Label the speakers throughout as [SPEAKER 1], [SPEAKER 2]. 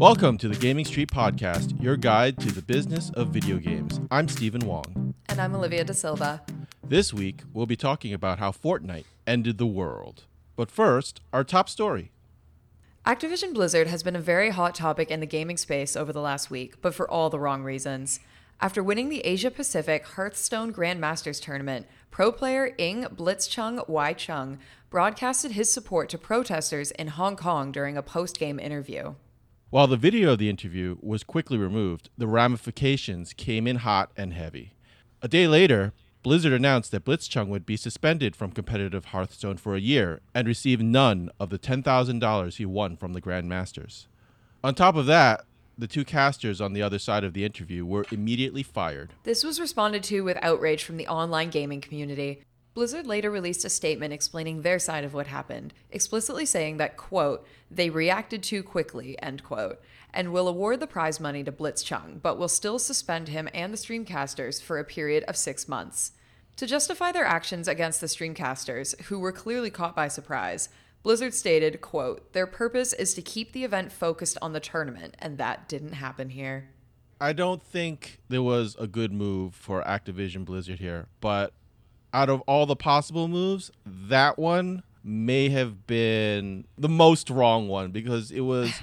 [SPEAKER 1] Welcome to the Gaming Street Podcast, your guide to the business of video games. I'm Stephen Wong.
[SPEAKER 2] And I'm Olivia Da Silva.
[SPEAKER 1] This week, we'll be talking about how Fortnite ended the world. But first, our top story.
[SPEAKER 2] Activision Blizzard has been a very hot topic in the gaming space over the last week, but for all the wrong reasons. After winning the Asia Pacific Hearthstone Grandmasters tournament, pro player Ng Blitzchung Wai Chung broadcasted his support to protesters in Hong Kong during a post game interview.
[SPEAKER 1] While the video of the interview was quickly removed, the ramifications came in hot and heavy. A day later, Blizzard announced that Blitzchung would be suspended from competitive Hearthstone for a year and receive none of the $10,000 he won from the Grandmasters. On top of that, the two casters on the other side of the interview were immediately fired.
[SPEAKER 2] This was responded to with outrage from the online gaming community. Blizzard later released a statement explaining their side of what happened, explicitly saying that, quote, they reacted too quickly, end quote, and will award the prize money to Blitzchung, but will still suspend him and the streamcasters for a period of six months. To justify their actions against the streamcasters, who were clearly caught by surprise, Blizzard stated, quote, their purpose is to keep the event focused on the tournament, and that didn't happen here.
[SPEAKER 1] I don't think there was a good move for Activision Blizzard here, but out of all the possible moves, that one may have been the most wrong one because it was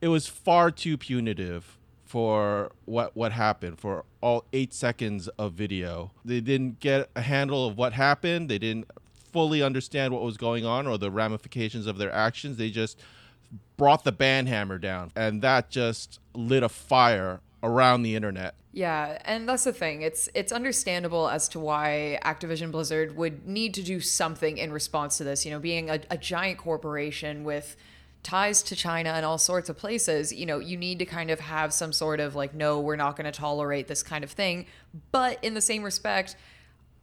[SPEAKER 1] it was far too punitive for what what happened for all 8 seconds of video. They didn't get a handle of what happened. They didn't fully understand what was going on or the ramifications of their actions. They just brought the band hammer down and that just lit a fire around the internet.
[SPEAKER 2] Yeah, and that's the thing. It's it's understandable as to why Activision Blizzard would need to do something in response to this. You know, being a, a giant corporation with ties to China and all sorts of places, you know, you need to kind of have some sort of like, no, we're not going to tolerate this kind of thing. But in the same respect,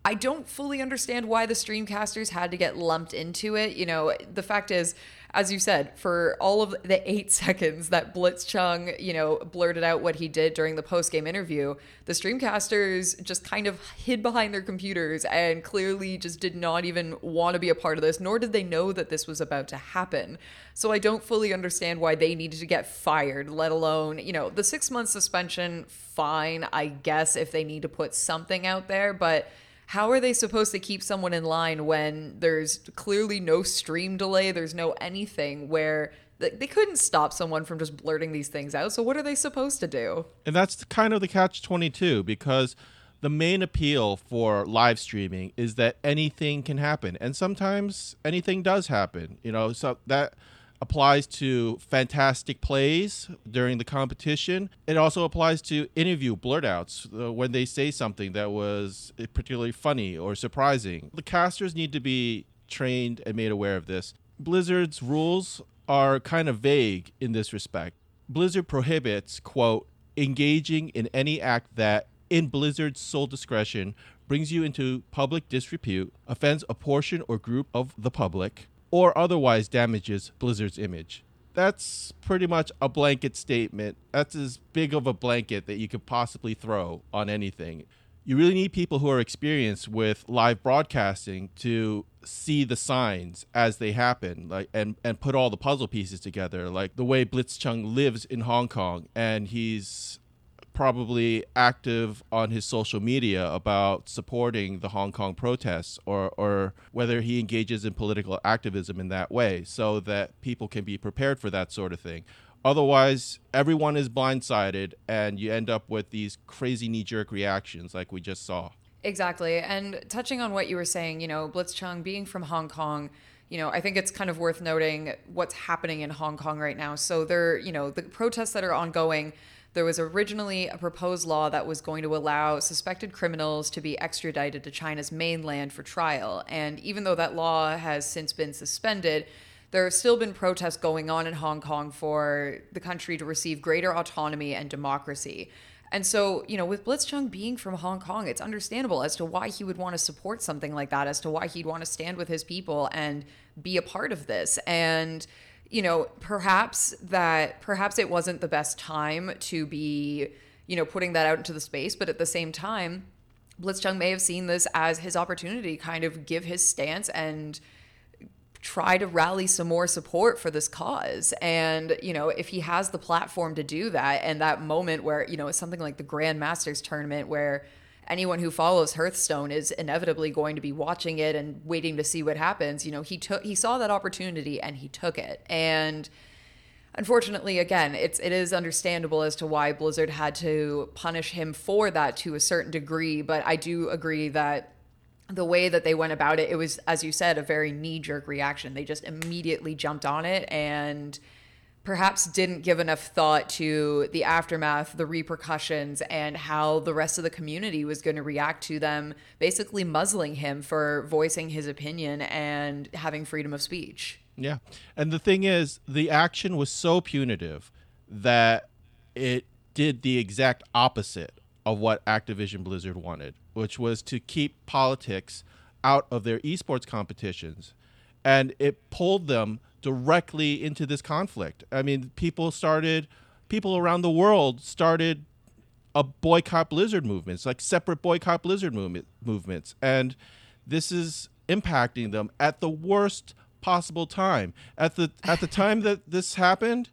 [SPEAKER 2] I don't fully understand why the streamcasters had to get lumped into it. You know, the fact is, as you said, for all of the eight seconds that Blitzchung, you know, blurted out what he did during the post game interview, the streamcasters just kind of hid behind their computers and clearly just did not even want to be a part of this, nor did they know that this was about to happen. So I don't fully understand why they needed to get fired, let alone, you know, the six month suspension, fine, I guess, if they need to put something out there, but how are they supposed to keep someone in line when there's clearly no stream delay there's no anything where they couldn't stop someone from just blurting these things out? So what are they supposed to do?
[SPEAKER 1] And that's kind of the catch 22 because the main appeal for live streaming is that anything can happen. And sometimes anything does happen you know? So that applies to fantastic plays during the competition. It also applies to interview blurtouts uh, when they say something that was particularly funny or surprising. The casters need to be trained and made aware of this. Blizzard's rules are kind of vague in this respect. Blizzard prohibits, quote, engaging in any act that, in Blizzard's sole discretion, brings you into public disrepute, offends a portion or group of the public, or otherwise damages Blizzard's image. That's pretty much a blanket statement. That's as big of a blanket that you could possibly throw on anything. You really need people who are experienced with live broadcasting to see the signs as they happen like and and put all the puzzle pieces together like the way Blitzchung lives in Hong Kong and he's probably active on his social media about supporting the Hong Kong protests or, or whether he engages in political activism in that way so that people can be prepared for that sort of thing. Otherwise, everyone is blindsided and you end up with these crazy knee jerk reactions like we just saw.
[SPEAKER 2] Exactly. And touching on what you were saying, you know, Blitzchung being from Hong Kong, you know, I think it's kind of worth noting what's happening in Hong Kong right now. So there, you know, the protests that are ongoing, there was originally a proposed law that was going to allow suspected criminals to be extradited to China's mainland for trial. And even though that law has since been suspended, there have still been protests going on in Hong Kong for the country to receive greater autonomy and democracy. And so, you know, with Blitzchung being from Hong Kong, it's understandable as to why he would want to support something like that, as to why he'd want to stand with his people and be a part of this. And you know, perhaps that perhaps it wasn't the best time to be, you know, putting that out into the space, but at the same time, Blitzchung may have seen this as his opportunity kind of give his stance and try to rally some more support for this cause. And, you know, if he has the platform to do that and that moment where, you know, it's something like the Grand Masters tournament where anyone who follows Hearthstone is inevitably going to be watching it and waiting to see what happens. You know, he took he saw that opportunity and he took it. And unfortunately, again, it's it is understandable as to why Blizzard had to punish him for that to a certain degree. But I do agree that the way that they went about it, it was, as you said, a very knee jerk reaction. They just immediately jumped on it and perhaps didn't give enough thought to the aftermath, the repercussions, and how the rest of the community was going to react to them basically muzzling him for voicing his opinion and having freedom of speech.
[SPEAKER 1] Yeah. And the thing is, the action was so punitive that it did the exact opposite of what Activision Blizzard wanted, which was to keep politics out of their esports competitions. And it pulled them directly into this conflict. I mean, people started, people around the world started a boycott Blizzard movements, like separate boycott Blizzard movement, movements, and this is impacting them at the worst possible time. At the at the time that this happened,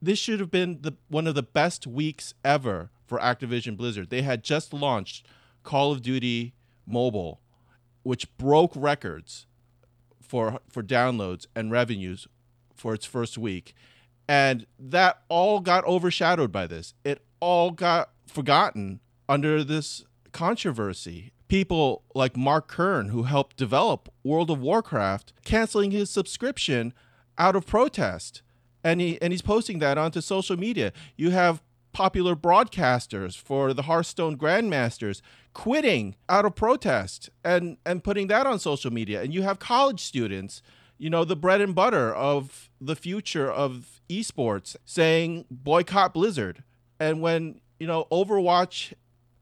[SPEAKER 1] this should have been the one of the best weeks ever for Activision Blizzard. They had just launched Call of Duty Mobile, which broke records for for downloads and revenues for its first week. And that all got overshadowed by this. It all got forgotten under this controversy. People like Mark Kern, who helped develop World of Warcraft, canceling his subscription out of protest. And he and he's posting that onto social media. You have popular broadcasters for the Hearthstone Grandmasters quitting out of protest and and putting that on social media. And you have college students you know the bread and butter of the future of esports saying boycott blizzard. And when you know overwatch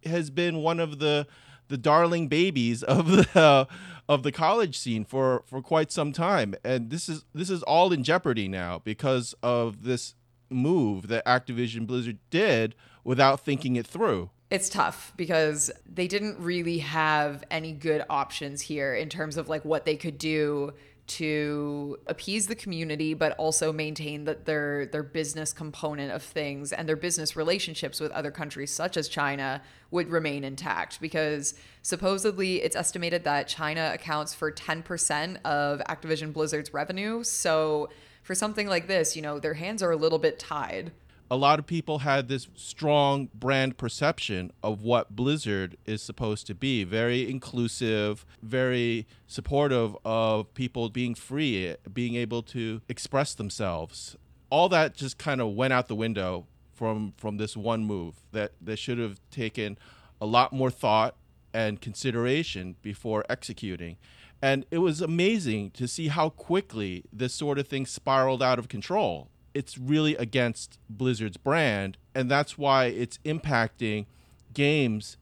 [SPEAKER 1] has been one of the the darling babies of the uh, of the college scene for for quite some time. And this is this is all in jeopardy now because of this move that Activision Blizzard did without thinking it through.
[SPEAKER 2] It's tough because they didn't really have any good options here in terms of like what they could do to appease the community but also maintain that their their business component of things and their business relationships with other countries such as China would remain intact. Because supposedly it's estimated that China accounts for 10% of Activision Blizzard's revenue. So for something like this you know their hands are a little bit tied
[SPEAKER 1] a lot of people had this strong brand perception of what Blizzard is supposed to be very inclusive, very supportive of people being free, being able to express themselves. All that just kind of went out the window from from this one move that that should have taken a lot more thought and consideration before executing. And it was amazing to see how quickly this sort of thing spiraled out of control it's really against Blizzard's brand, and that's why it's impacting games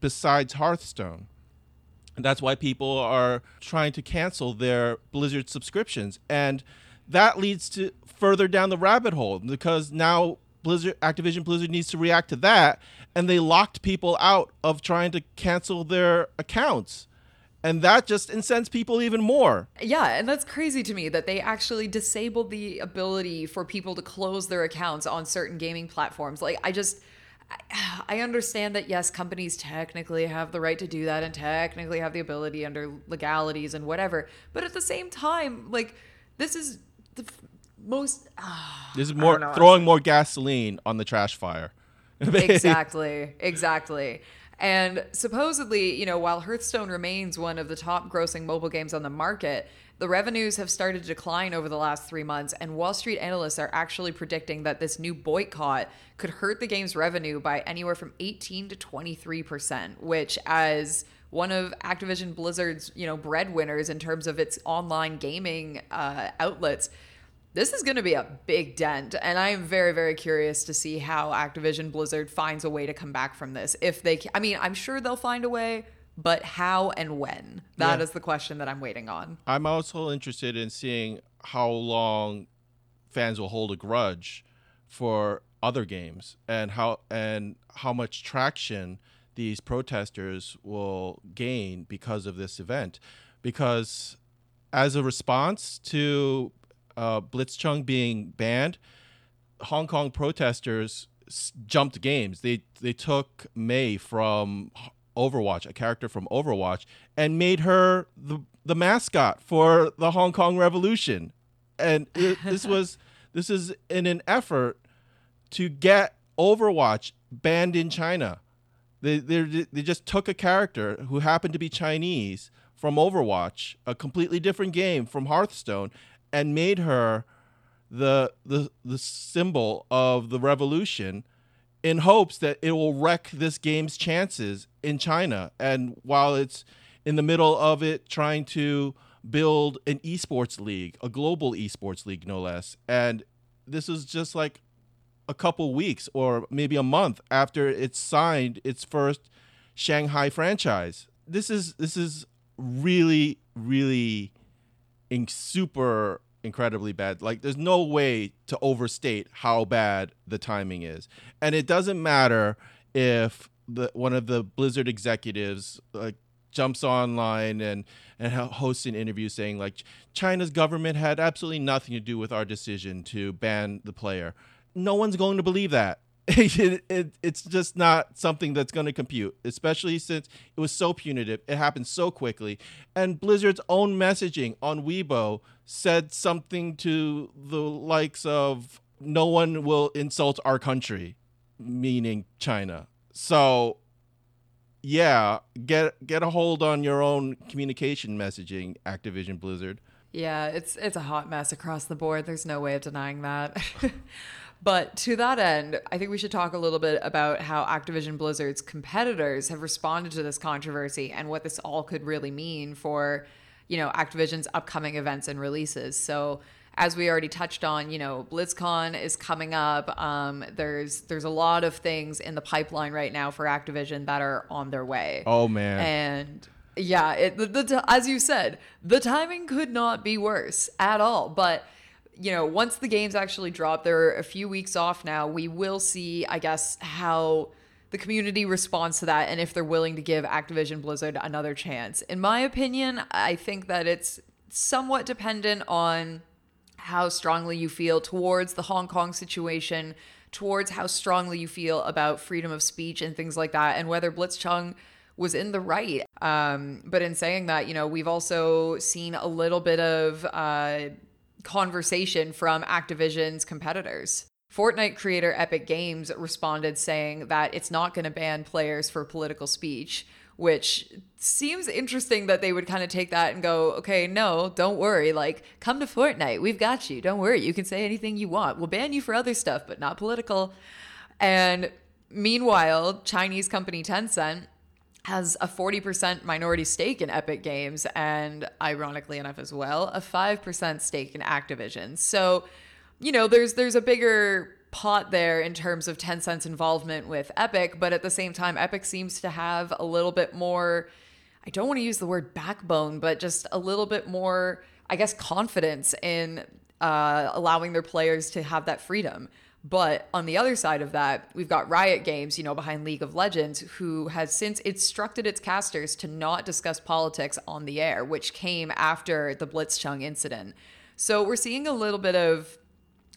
[SPEAKER 1] besides Hearthstone. And that's why people are trying to cancel their Blizzard subscriptions. And that leads to further down the rabbit hole because now Blizzard Activision Blizzard needs to react to that and they locked people out of trying to cancel their accounts and that just incents people even more.
[SPEAKER 2] Yeah, and that's crazy to me that they actually disabled the ability for people to close their accounts on certain gaming platforms. Like I just I understand that yes, companies technically have the right to do that and technically have the ability under legalities and whatever. But at the same time, like this is the most uh,
[SPEAKER 1] This is more throwing more gasoline on the trash fire.
[SPEAKER 2] exactly. Exactly. And supposedly, you know, while Hearthstone remains one of the top grossing mobile games on the market, the revenues have started to decline over the last three months, and Wall Street analysts are actually predicting that this new boycott could hurt the game's revenue by anywhere from 18 to 23 percent, which, as one of Activision Blizzard's, you know, breadwinners in terms of its online gaming uh, outlets, this is going to be a big dent and i am very very curious to see how activision blizzard finds a way to come back from this. If they i mean i'm sure they'll find a way but how and when? That yeah. is the question that i'm waiting on.
[SPEAKER 1] I'm also interested in seeing how long fans will hold a grudge for other games and how and how much traction these protesters will gain because of this event. Because as a response to uh, Blitzchung being banned, Hong Kong protesters s- jumped games. They they took Mei from Overwatch, a character from Overwatch, and made her the the mascot for the Hong Kong Revolution. And it, this was this is in an effort to get Overwatch banned in China. They they they just took a character who happened to be Chinese from Overwatch, a completely different game from Hearthstone, and made her the the the symbol of the revolution in hopes that it will wreck this game's chances in China. And while it's in the middle of it trying to build an esports league, a global esports league no less. And this is just like a couple weeks or maybe a month after it signed its first Shanghai franchise. This is this is really really in super incredibly bad. Like there's no way to overstate how bad the timing is. And it doesn't matter if the one of the Blizzard executives like jumps online and and hosts an interview saying like China's government had absolutely nothing to do with our decision to ban the player. No one's going to believe that. it, it, it's just not something that's going to compute, especially since it was so punitive. It happened so quickly. And Blizzard's own messaging on Weibo said something to the likes of no one will insult our country, meaning China. So yeah, get get a hold on your own communication messaging, Activision Blizzard.
[SPEAKER 2] Yeah, it's it's a hot mess across the board. There's no way of denying that. but to that end, I think we should talk a little bit about how Activision Blizzard's competitors have responded to this controversy and what this all could really mean for, you know, Activision's upcoming events and releases. So as we already touched on, you know, BlizzCon is coming up. Um, there's there's a lot of things in the pipeline right now for Activision that are on their way.
[SPEAKER 1] Oh man!
[SPEAKER 2] And yeah, it, the, the, as you said, the timing could not be worse at all. But you know, once the games actually drop, they're a few weeks off now. We will see, I guess, how the community responds to that and if they're willing to give Activision Blizzard another chance. In my opinion, I think that it's somewhat dependent on how strongly you feel towards the Hong Kong situation, towards how strongly you feel about freedom of speech and things like that, and whether Blitzchung was in the right. Um, but in saying that, you know, we've also seen a little bit of uh, conversation from Activision's competitors. Fortnite creator Epic Games responded saying that it's not going to ban players for political speech, which seems interesting that they would kind of take that and go, okay, no, don't worry. Like, come to Fortnite. We've got you. Don't worry. You can say anything you want. We'll ban you for other stuff, but not political. And meanwhile, Chinese company Tencent has a 40% minority stake in Epic Games and ironically enough as well, a 5% stake in Activision. So, you know, there's there's a bigger pot there in terms of Tencent's involvement with Epic, but at the same time, Epic seems to have a little bit more, I don't want to use the word backbone, but just a little bit more, I guess, confidence in uh, allowing their players to have that freedom. But on the other side of that, we've got Riot Games, you know, behind League of Legends, who has since instructed its casters to not discuss politics on the air, which came after the Blitzchung incident. So we're seeing a little bit of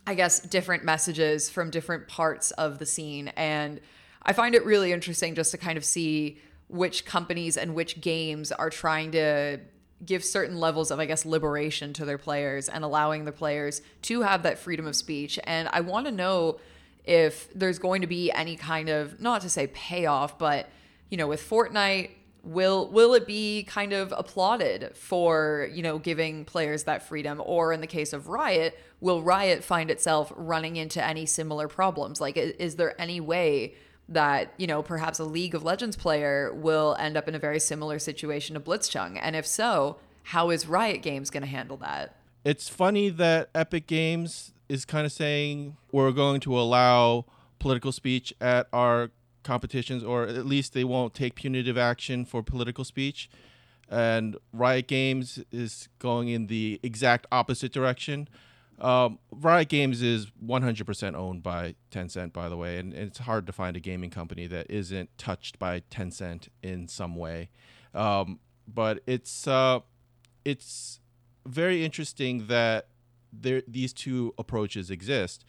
[SPEAKER 2] I guess, different messages from different parts of the scene. And I find it really interesting just to kind of see which companies and which games are trying to give certain levels of, I guess, liberation to their players and allowing the players to have that freedom of speech. And I want to know if there's going to be any kind of, not to say payoff, but, you know, with Fortnite, will will it be kind of applauded for you know giving players that freedom or in the case of riot will riot find itself running into any similar problems like is there any way that you know perhaps a league of legends player will end up in a very similar situation to blitzchung and if so how is riot games going to handle that
[SPEAKER 1] it's funny that epic games is kind of saying we're going to allow political speech at our competitions, or at least they won't take punitive action for political speech. And Riot Games is going in the exact opposite direction. Um, Riot Games is 100% owned by Tencent, by the way, and, and, it's hard to find a gaming company that isn't touched by Tencent in some way. Um, but it's uh, it's very interesting that there these two approaches exist.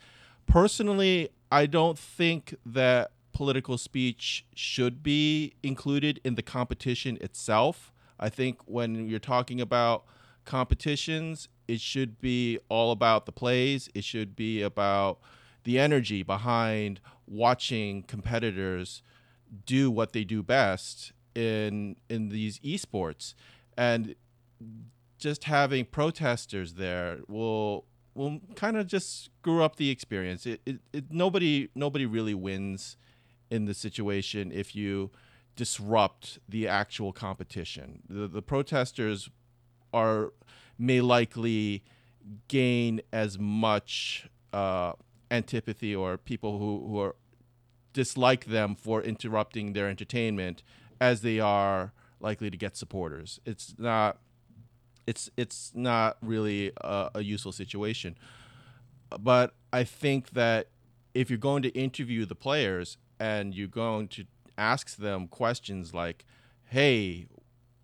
[SPEAKER 1] Personally, I don't think that political speech should be included in the competition itself. I think when you're talking about competitions, it should be all about the plays. It should be about the energy behind watching competitors do what they do best in in these esports. And just having protesters there will will kind of just screw up the experience. It, it, it nobody nobody really wins in the situation if you disrupt the actual competition. The, the protesters are may likely gain as much uh, antipathy or people who, who are dislike them for interrupting their entertainment as they are likely to get supporters. It's not it's it's not really a, a useful situation. But I think that if you're going to interview the players and you're going to ask them questions like, "Hey,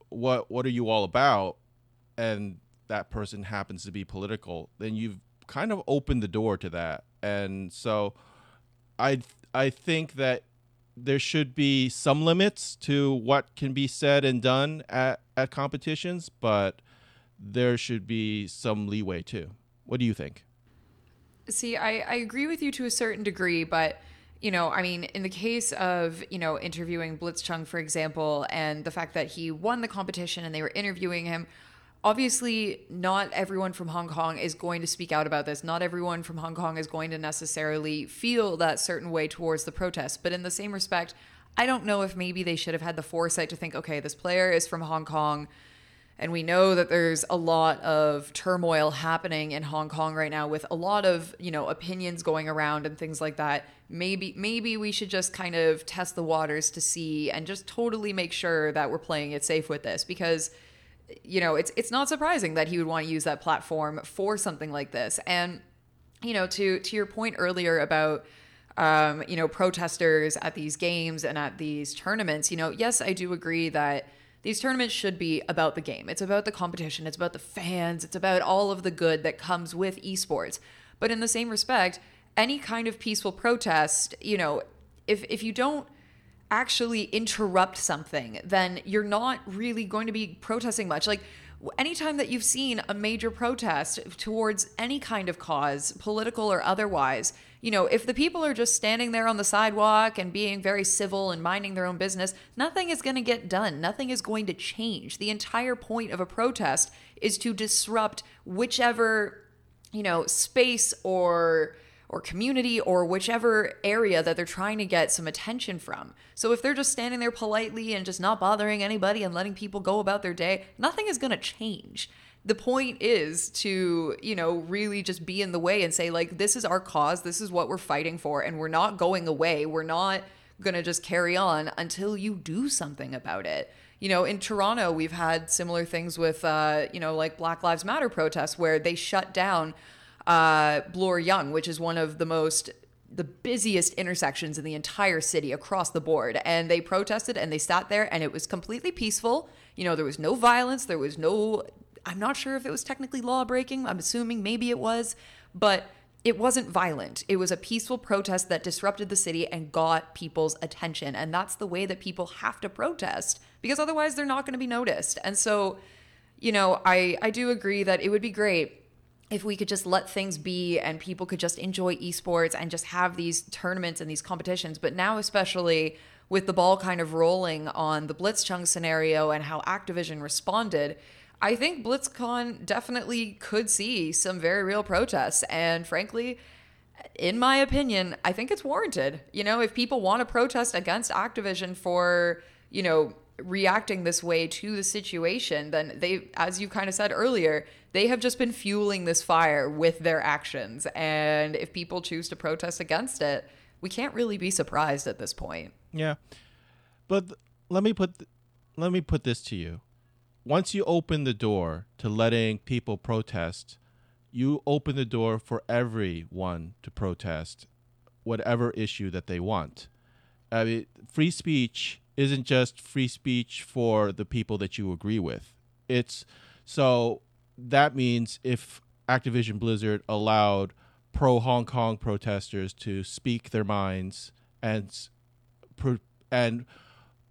[SPEAKER 1] what what are you all about?" and that person happens to be political, then you've kind of opened the door to that. And so I I think that there should be some limits to what can be said and done at, at competitions, but there should be some leeway too. What do you think?
[SPEAKER 2] See, I, I agree with you to a certain degree, but you know, I mean, in the case of, you know, interviewing Blitzchung, for example, and the fact that he won the competition and they were interviewing him, obviously not everyone from Hong Kong is going to speak out about this. Not everyone from Hong Kong is going to necessarily feel that certain way towards the protest. But in the same respect, I don't know if maybe they should have had the foresight to think, okay, this player is from Hong Kong. And we know that there's a lot of turmoil happening in Hong Kong right now with a lot of, you know, opinions going around and things like that. Maybe maybe we should just kind of test the waters to see and just totally make sure that we're playing it safe with this because you know, it's it's not surprising that he would want to use that platform for something like this. And you know, to to your point earlier about um, you know, protesters at these games and at these tournaments, you know, yes, I do agree that these tournaments should be about the game. It's about the competition, it's about the fans, it's about all of the good that comes with esports. But in the same respect, any kind of peaceful protest, you know, if if you don't actually interrupt something, then you're not really going to be protesting much. Like anytime that you've seen a major protest towards any kind of cause, political or otherwise, you know, if the people are just standing there on the sidewalk and being very civil and minding their own business, nothing is going to get done. Nothing is going to change. The entire point of a protest is to disrupt whichever, you know, space or or community or whichever area that they're trying to get some attention from. So if they're just standing there politely and just not bothering anybody and letting people go about their day, nothing is going to change. The point is to, you know, really just be in the way and say, like, this is our cause, this is what we're fighting for, and we're not going away. We're not going to just carry on until you do something about it you know, in Toronto, we've had similar things with, uh, you know, like Black Lives Matter protests where they shut down uh, Bloor Yonge, which is one of the most the busiest intersections in the entire city across the board. And they protested and they sat there and it was completely peaceful. You know, there was no violence, there was no I'm not sure if it was technically law breaking. I'm assuming maybe it was, but it wasn't violent. It was a peaceful protest that disrupted the city and got people's attention. And that's the way that people have to protest because otherwise they're not going to be noticed. And so, you know, I I do agree that it would be great if we could just let things be and people could just enjoy esports and just have these tournaments and these competitions. But now, especially with the ball kind of rolling on the Blitzchung scenario and how Activision responded, I think BlizzCon definitely could see some very real protests. And frankly, in my opinion, I think it's warranted. You know, if people want to protest against Activision for, you know, reacting this way to the situation, then they, as you kind of said earlier, they have just been fueling this fire with their actions. And if people choose to protest against it, we can't really be surprised at this point.
[SPEAKER 1] Yeah. But let me put th- let me put this to you. Once you open the door to letting people protest, you open the door for everyone to protest whatever issue that they want. I mean, free speech isn't just free speech for the people that you agree with. It's so that means if Activision Blizzard allowed pro Hong Kong protesters to speak their minds and and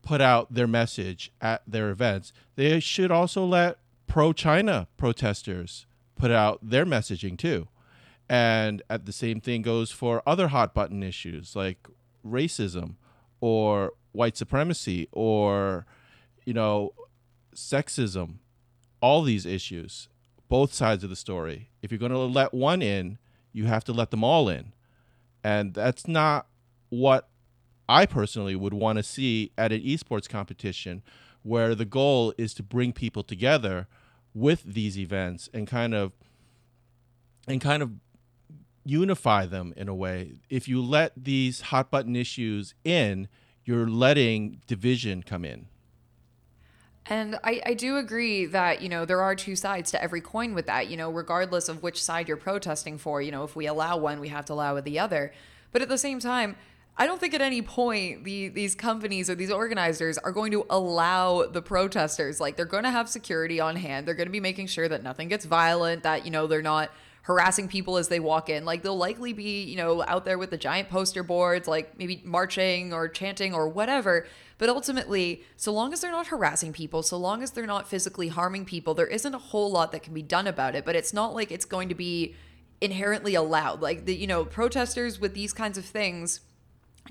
[SPEAKER 1] put out their message at their events, they should also let pro China protesters put out their messaging too. And at the same thing goes for other hot button issues like racism or white supremacy or you know sexism all these issues both sides of the story if you're going to let one in you have to let them all in and that's not what i personally would want to see at an esports competition where the goal is to bring people together with these events and kind of and kind of unify them in a way. If you let these hot button issues in, you're letting division come in.
[SPEAKER 2] And I, I do agree that, you know, there are two sides to every coin with that, you know, regardless of which side you're protesting for. You know, if we allow one, we have to allow the other. But at the same time, I don't think at any point the these companies or these organizers are going to allow the protesters. Like they're going to have security on hand. They're going to be making sure that nothing gets violent, that you know they're not harassing people as they walk in. Like they'll likely be, you know, out there with the giant poster boards, like maybe marching or chanting or whatever. But ultimately, so long as they're not harassing people, so long as they're not physically harming people, there isn't a whole lot that can be done about it. But it's not like it's going to be inherently allowed. Like the, you know, protesters with these kinds of things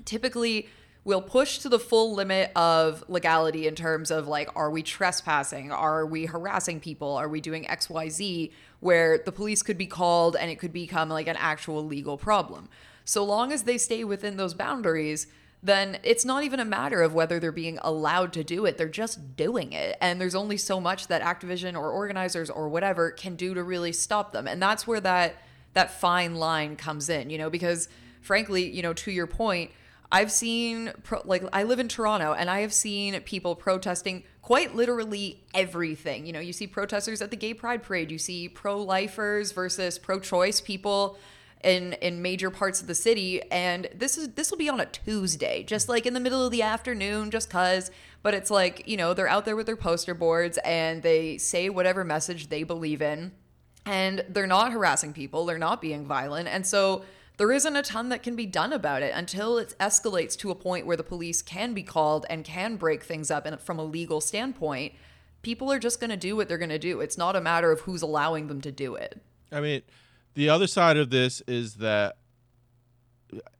[SPEAKER 2] typically will push to the full limit of legality in terms of like are we trespassing? Are we harassing people? Are we doing xyz where the police could be called and it could become like an actual legal problem? So long as they stay within those boundaries then it's not even a matter of whether they're being allowed to do it. They're just doing it. And there's only so much that activision or organizers or whatever can do to really stop them. And that's where that that fine line comes in you know because frankly you know to your point I've seen, pro- like, I live in Toronto and I have seen people protesting quite literally everything. You know, you see protesters at the gay pride parade, you see pro lifers versus pro choice people in in major parts of the city. And this is this will be on a Tuesday just like in the middle of the afternoon just cuz but it's like you know they're out there with their poster boards and they say whatever message they believe in. And they're not harassing people. They're not being violent. And so there isn't a ton that can be done about it until it escalates to a point where the police can be called and can break things up and from a legal standpoint. People are just going to do what they're going to do. It's not a matter of who's allowing them to do it.
[SPEAKER 1] I mean the other side of this is that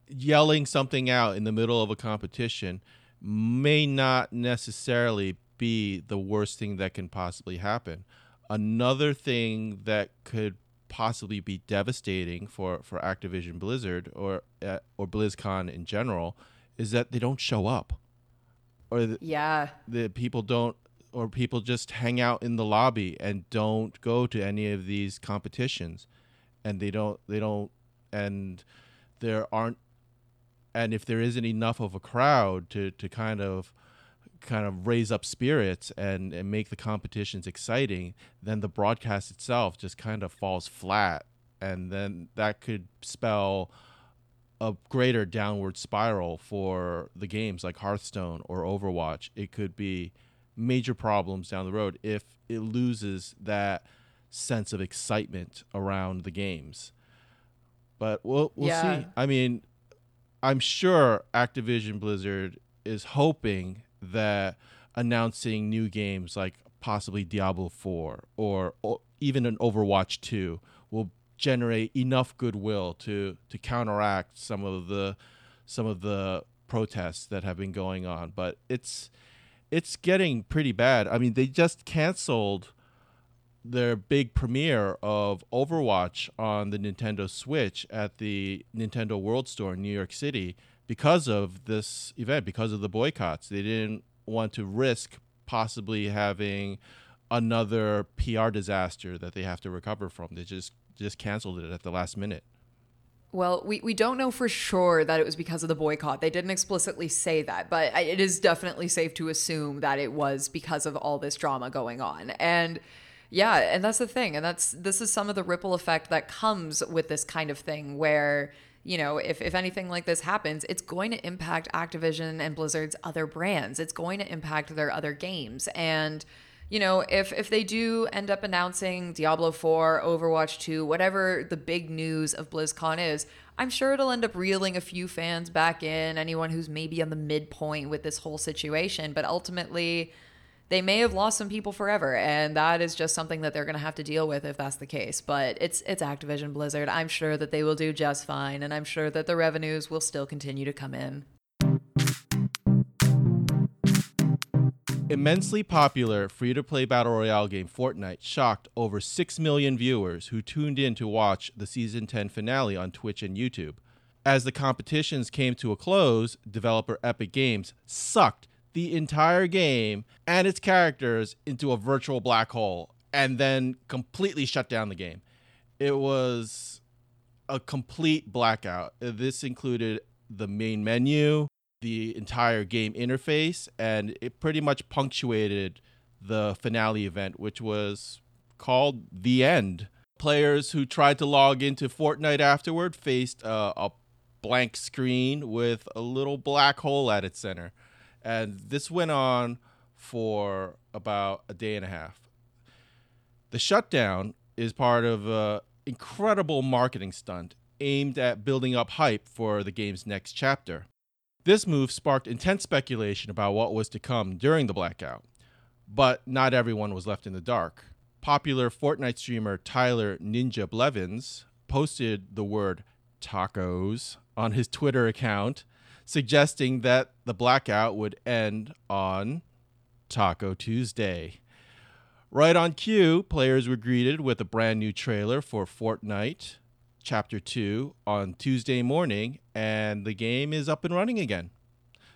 [SPEAKER 1] yelling something out in the middle of a competition may not necessarily be the worst thing that can possibly happen. Another thing that could possibly be devastating for for Activision Blizzard or uh, or BlizzCon in general is that they don't show up, or the,
[SPEAKER 2] yeah,
[SPEAKER 1] the people don't, or people just hang out in the lobby and don't go to any of these competitions, and they don't they don't and there aren't and if there isn't enough of a crowd to to kind of kind of raise up spirits and, and make the competitions exciting, then the broadcast itself just kind of falls flat. And then that could spell a greater downward spiral for the games like Hearthstone or Overwatch. It could be major problems down the road if it loses that sense of excitement around the games. But we'll we'll yeah. see. I mean, I'm sure Activision Blizzard is hoping that announcing new games like possibly Diablo 4 or, or even an Overwatch 2 will generate enough goodwill to to counteract some of the some of the protests that have been going on. But it's it's getting pretty bad. I mean they just canceled their big premiere of Overwatch on the Nintendo Switch at the Nintendo World Store in New York City because of this event, because of the boycotts. They didn't want to risk possibly having another PR disaster that they have to recover from. They just just canceled it at the last minute.
[SPEAKER 2] Well, we, we don't know for sure that it was because of the boycott. They didn't explicitly say that, but it is definitely safe to assume that it was because of all this drama going on. And yeah, and that's the thing. And that's this is some of the ripple effect that comes with this kind of thing where you know, if, if anything like this happens, it's going to impact Activision and Blizzard's other brands. It's going to impact their other games. And, you know, if if they do end up announcing Diablo 4, Overwatch 2, whatever the big news of BlizzCon is, I'm sure it'll end up reeling a few fans back in, anyone who's maybe on the midpoint with this whole situation, but ultimately they may have lost some people forever and that is just something that they're going to have to deal with if that's the case. But it's it's Activision Blizzard. I'm sure that they will do just fine and I'm sure that the revenues will still continue to come in.
[SPEAKER 1] Immensely popular free to play battle royale game Fortnite shocked over 6 million viewers who tuned in to watch the season 10 finale on Twitch and YouTube. As the competitions came to a close, developer Epic Games sucked the entire game and its characters into a virtual black hole and then completely shut down the game. It was a complete blackout. This included the main menu, the entire game interface, and it pretty much punctuated the finale event, which was called The End. Players who tried to log into Fortnite afterward faced uh, a blank screen with a little black hole at its center. And this went on for about a day and a half. The shutdown is part of an incredible marketing stunt aimed at building up hype for the game's next chapter. This move sparked intense speculation about what was to come during the blackout, but not everyone was left in the dark. Popular Fortnite streamer Tyler Ninja Blevins posted the word tacos on his Twitter account, suggesting that the blackout would end on Taco Tuesday. Right on cue, players were greeted with a brand new trailer for Fortnite Chapter 2 on Tuesday morning, and the game is up and running again.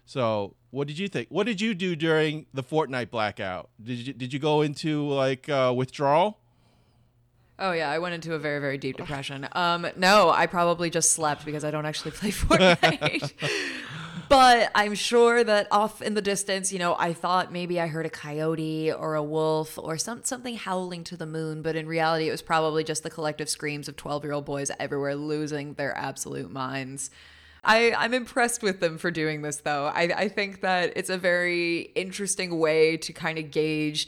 [SPEAKER 1] So, what did you think? What did you do during the Fortnite blackout? Did you did you go into like uh, withdrawal?
[SPEAKER 2] Oh yeah, I went into a very very deep depression. Um, no, I probably just slept because I don't actually play Fortnite. but I'm sure that off in the distance, you know, I thought maybe I heard a coyote or a wolf or some something howling to the moon, but in reality, it was probably just the collective screams of 12 year old boys everywhere losing their absolute minds. I, I'm impressed with them for doing this, though. I, I think that it's a very interesting way to kind of gauge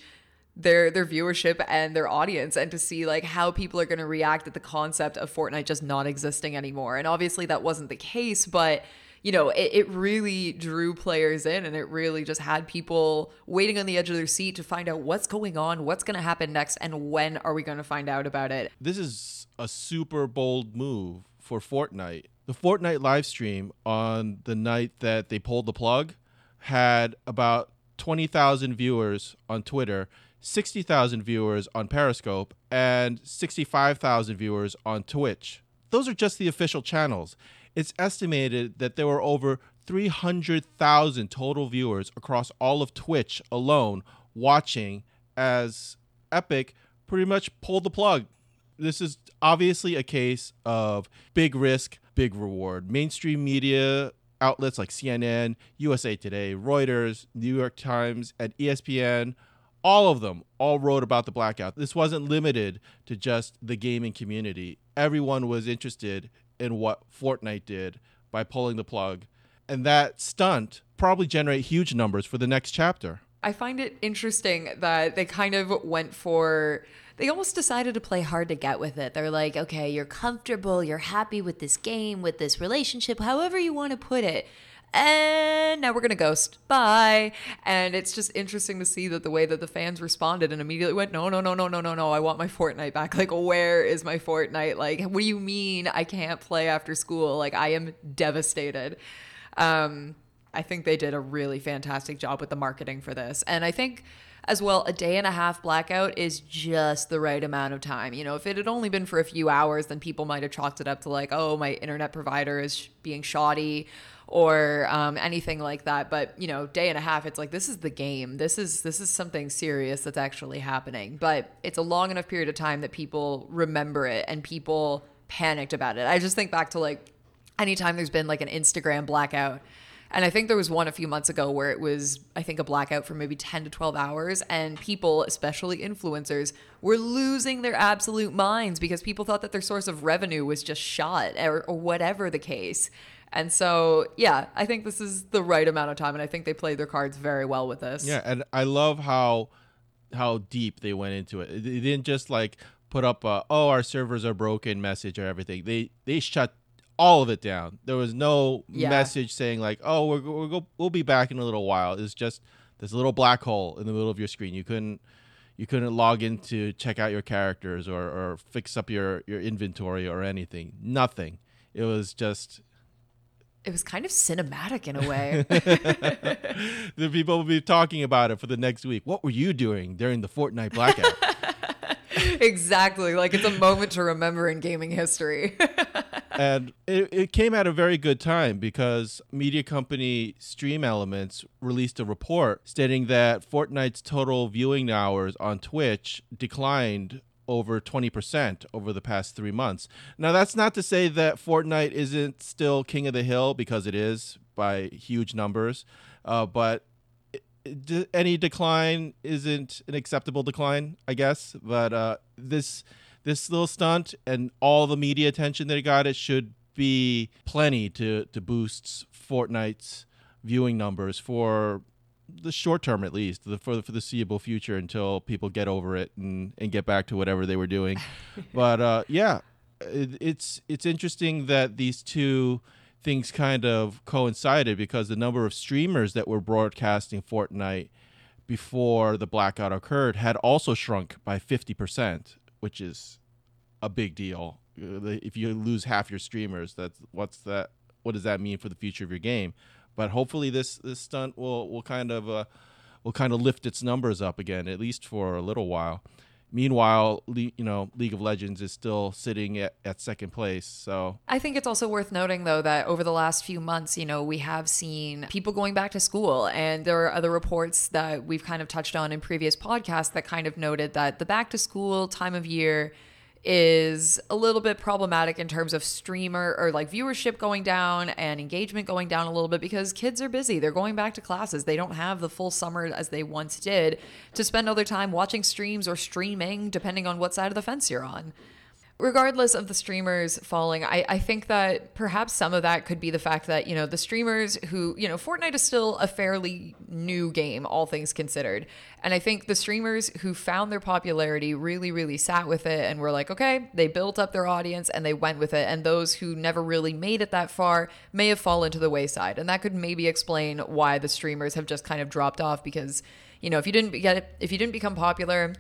[SPEAKER 2] their their viewership and their audience and to see like how people are going to react at the concept of Fortnite just not existing anymore. And obviously that wasn't the case, but you know, it, it really drew players in and it really just had people waiting on the edge of their seat to find out what's going on, what's going to happen next, and when are we going to find out about it.
[SPEAKER 1] This is a super bold move for Fortnite. The Fortnite live stream on the night that they pulled the plug had about 20,000 viewers on Twitter, 60,000 viewers on Periscope, and 65,000 viewers on Twitch. Those are just the official channels it's estimated that there were over 300,000 total viewers across all of Twitch alone watching as Epic pretty much pulled the plug. This is obviously a case of big risk, big reward. Mainstream media outlets like CNN, USA Today, Reuters, New York Times, and ESPN, all of them all wrote about the blackout. This wasn't limited to just the gaming community. Everyone was interested in what Fortnite did by pulling the plug. And that stunt probably generate huge numbers for the next chapter.
[SPEAKER 2] I find it interesting that they kind of went for they almost decided to play hard to get with it. They're like, okay, you're comfortable, you're happy with this game, with this relationship, however you want to put it and now we're gonna ghost. Bye. And it's just interesting to see that the way that the fans responded and immediately went no no no no no no no i want my fortnite back. Like where is my fortnite? Like what do you mean i can't play after school? Like i am devastated. Um i think they did a really fantastic job with the marketing for this. And i think as well, a day and a half blackout is just the right amount of time. You know, if it had only been for a few hours, then people might have chalked it up to like, oh, my internet provider is being shoddy or um, anything like that. But you know, day and a half, it's like this is the game. This is this is something serious that's actually happening. But it's a long enough period of time that people remember it and people panicked about it. I just think back to like anytime there's been like an Instagram blackout. And I think there was one a few months ago where it was, I think, a blackout for maybe 10 to 12 hours. And people, especially influencers, were losing their absolute minds because people thought that their source of revenue was just shot or, or whatever the case. And so, yeah, I think this is the right amount of time, and I think they played their cards very well with this.
[SPEAKER 1] Yeah, and I love how how deep they went into it. They didn't just like put up a oh our servers are broken message or everything. They they shut all of it down. There was no
[SPEAKER 2] Yeah.
[SPEAKER 1] message saying like oh we're, we're go, we'll be back in a little while. It's just this little black hole in the middle of your screen. You couldn't you couldn't log in to check out your characters or, or fix up your, your inventory or anything. Nothing. It was just
[SPEAKER 2] It was kind of cinematic in a way.
[SPEAKER 1] the people will be talking about it for the next week. What were you doing during the Fortnite blackout?
[SPEAKER 2] exactly. Like it's a moment to remember in gaming history.
[SPEAKER 1] and it, it came at a very good time because media company StreamElements released a report stating that Fortnite's total viewing hours on Twitch declined over 20% over the past three months. Now, that's not to say that Fortnite isn't still king of the hill because it is by huge numbers, uh, but any decline isn't an acceptable decline, I guess. But uh, this this little stunt and all the media attention that it got, it should be plenty to to boost Fortnite's viewing numbers for the short term at least the, for the foreseeable future until people get over it and, and get back to whatever they were doing. But uh, yeah it, it's it's interesting that these two things kind of coincided because the number of streamers that were broadcasting Fortnite before the blackout occurred had also shrunk by 50% which is a big deal. Uh, if you lose half your streamers that's what's that what does that mean for the future of your game but hopefully this this stunt will will kind of uh, will kind of lift its numbers up again at least for a little while meanwhile Le- you know league of legends is still sitting at, at second place so
[SPEAKER 2] I think it's also worth noting, though, that over the last few months, you know, we have seen people going back to school. And there are other reports that we've kind of touched on in previous podcasts that kind of noted that the back to school time of year is a little bit problematic in terms of streamer or like viewership going down and engagement going down a little bit because kids are busy. They're going back to classes. They don't have the full summer as they once did to spend all their time watching streams or streaming, depending on what side of the fence you're on regardless of the streamers falling, I, I think that perhaps some of that could be the fact that, you know, the streamers who, you know, Fortnite is still a fairly new game, all things considered. And I think the streamers who found their popularity really, really sat with it and were like, okay, they built up their audience and they went with it. And those who never really made it that far may have fallen to the wayside. And that could maybe explain why the streamers have just kind of dropped off because, you know, if you didn't get it, if you didn't become popular,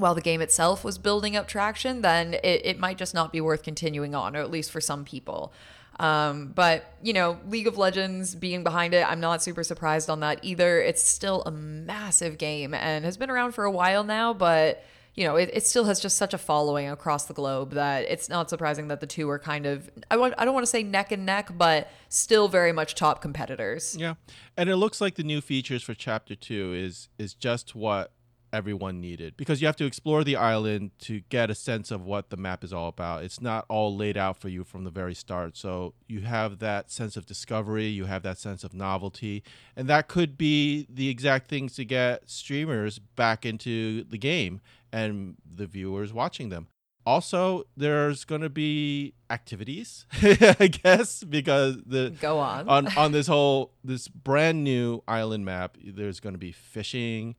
[SPEAKER 2] while the game itself was building up traction, then it, it might just not be worth continuing on, or at least for some people. Um, but, you know, League of Legends being behind it, I'm not super surprised on that either. It's still a massive game and has been around for a while now, but, you know, it, it still has just such a following across the globe that it's not surprising that the two are kind of, I, want, I don't want to say neck and neck, but still very much top competitors.
[SPEAKER 1] Yeah, and it looks like the new features for Chapter Two is is just what everyone needed because you have to explore the island to get a sense of what the map is all about. It's not all laid out for you from the very start, so you have that sense of discovery, you have that sense of novelty, and that could be the exact things to get streamers back into the game and the viewers watching them. Also, there's going to be activities, I guess, because the
[SPEAKER 2] Go on.
[SPEAKER 1] on on this whole this brand new island map there's going to be fishing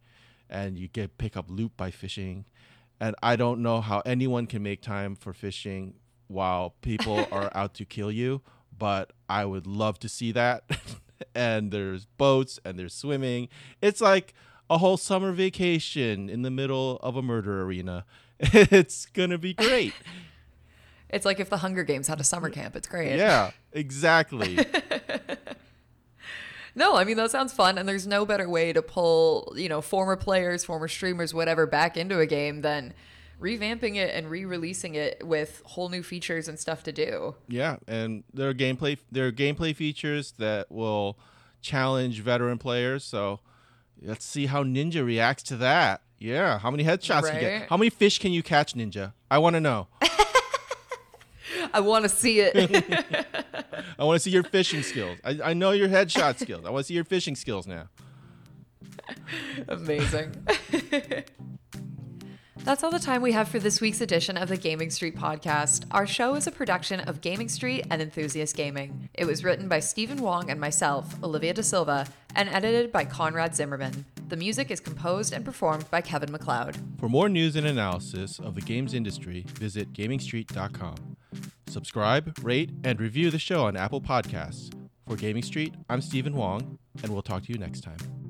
[SPEAKER 1] and you get pick up loot by fishing. And i don't know how anyone can make time for fishing while people are out to kill you but i would love to see that. And there's boats and there's swimming. It's like a whole summer vacation in the middle of a murder arena. It's gonna be great.
[SPEAKER 2] It's like if the Hunger Games had a summer camp. It's great.
[SPEAKER 1] yeah exactly
[SPEAKER 2] No, I mean that sounds fun, and there's no better way to pull you know former players, former streamers, whatever, back into a game than revamping it and re-releasing it with whole new features and stuff to do.
[SPEAKER 1] Yeah, and there are gameplay there are gameplay features that will challenge veteran players. So let's see how Ninja reacts to that. Yeah, how many headshots you get? How many fish can you catch, Ninja? I want to know.
[SPEAKER 2] I want to see it.
[SPEAKER 1] I want to see your fishing skills. I, I know your headshot skills. I want to see your fishing skills now.
[SPEAKER 2] Amazing. That's all the time we have for this week's edition of the Gaming Street podcast. Our show is a production of Gaming Street and Enthusiast Gaming. It was written by Stephen Wong and myself, Olivia Da Silva, and edited by Conrad Zimmerman. The music is composed and performed by Kevin MacLeod.
[SPEAKER 1] For more news and analysis of the games industry, visit GamingStreet.com. Subscribe, rate, and review the show on Apple Podcasts. For Gaming Street, I'm Stephen Wong, and we'll talk to you next time.